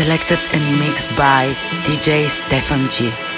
selected and mixed by DJ Stefan G.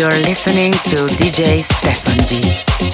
You're listening to DJ Stefan G.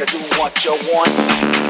you do what you want.